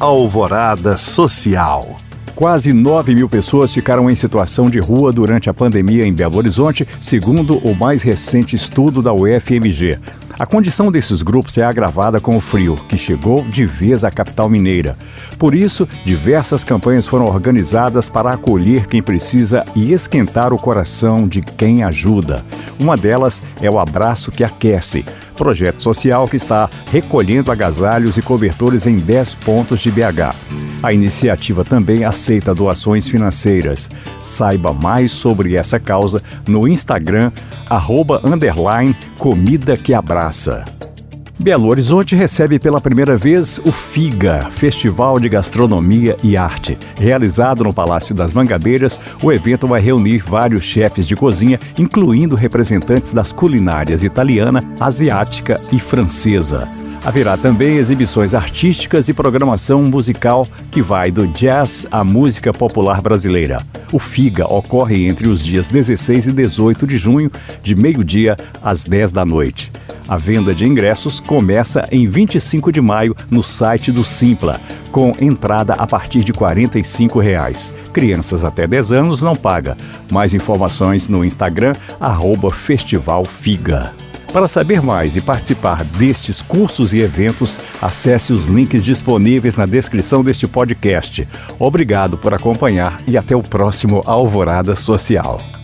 Alvorada Social. Quase 9 mil pessoas ficaram em situação de rua durante a pandemia em Belo Horizonte, segundo o mais recente estudo da UFMG. A condição desses grupos é agravada com o frio, que chegou de vez à capital mineira. Por isso, diversas campanhas foram organizadas para acolher quem precisa e esquentar o coração de quem ajuda. Uma delas é o Abraço que Aquece projeto social que está recolhendo agasalhos e cobertores em 10 pontos de BH. A iniciativa também aceita doações financeiras. Saiba mais sobre essa causa no Instagram, arroba, comida que abraça. Belo Horizonte recebe pela primeira vez o FIGA, Festival de Gastronomia e Arte. Realizado no Palácio das Mangabeiras, o evento vai reunir vários chefes de cozinha, incluindo representantes das culinárias italiana, asiática e francesa. Haverá também exibições artísticas e programação musical que vai do jazz à música popular brasileira. O FIGA ocorre entre os dias 16 e 18 de junho, de meio-dia às 10 da noite. A venda de ingressos começa em 25 de maio no site do Simpla, com entrada a partir de 45 reais. Crianças até 10 anos não paga. Mais informações no Instagram, arroba Festival Figa. Para saber mais e participar destes cursos e eventos, acesse os links disponíveis na descrição deste podcast. Obrigado por acompanhar e até o próximo Alvorada Social.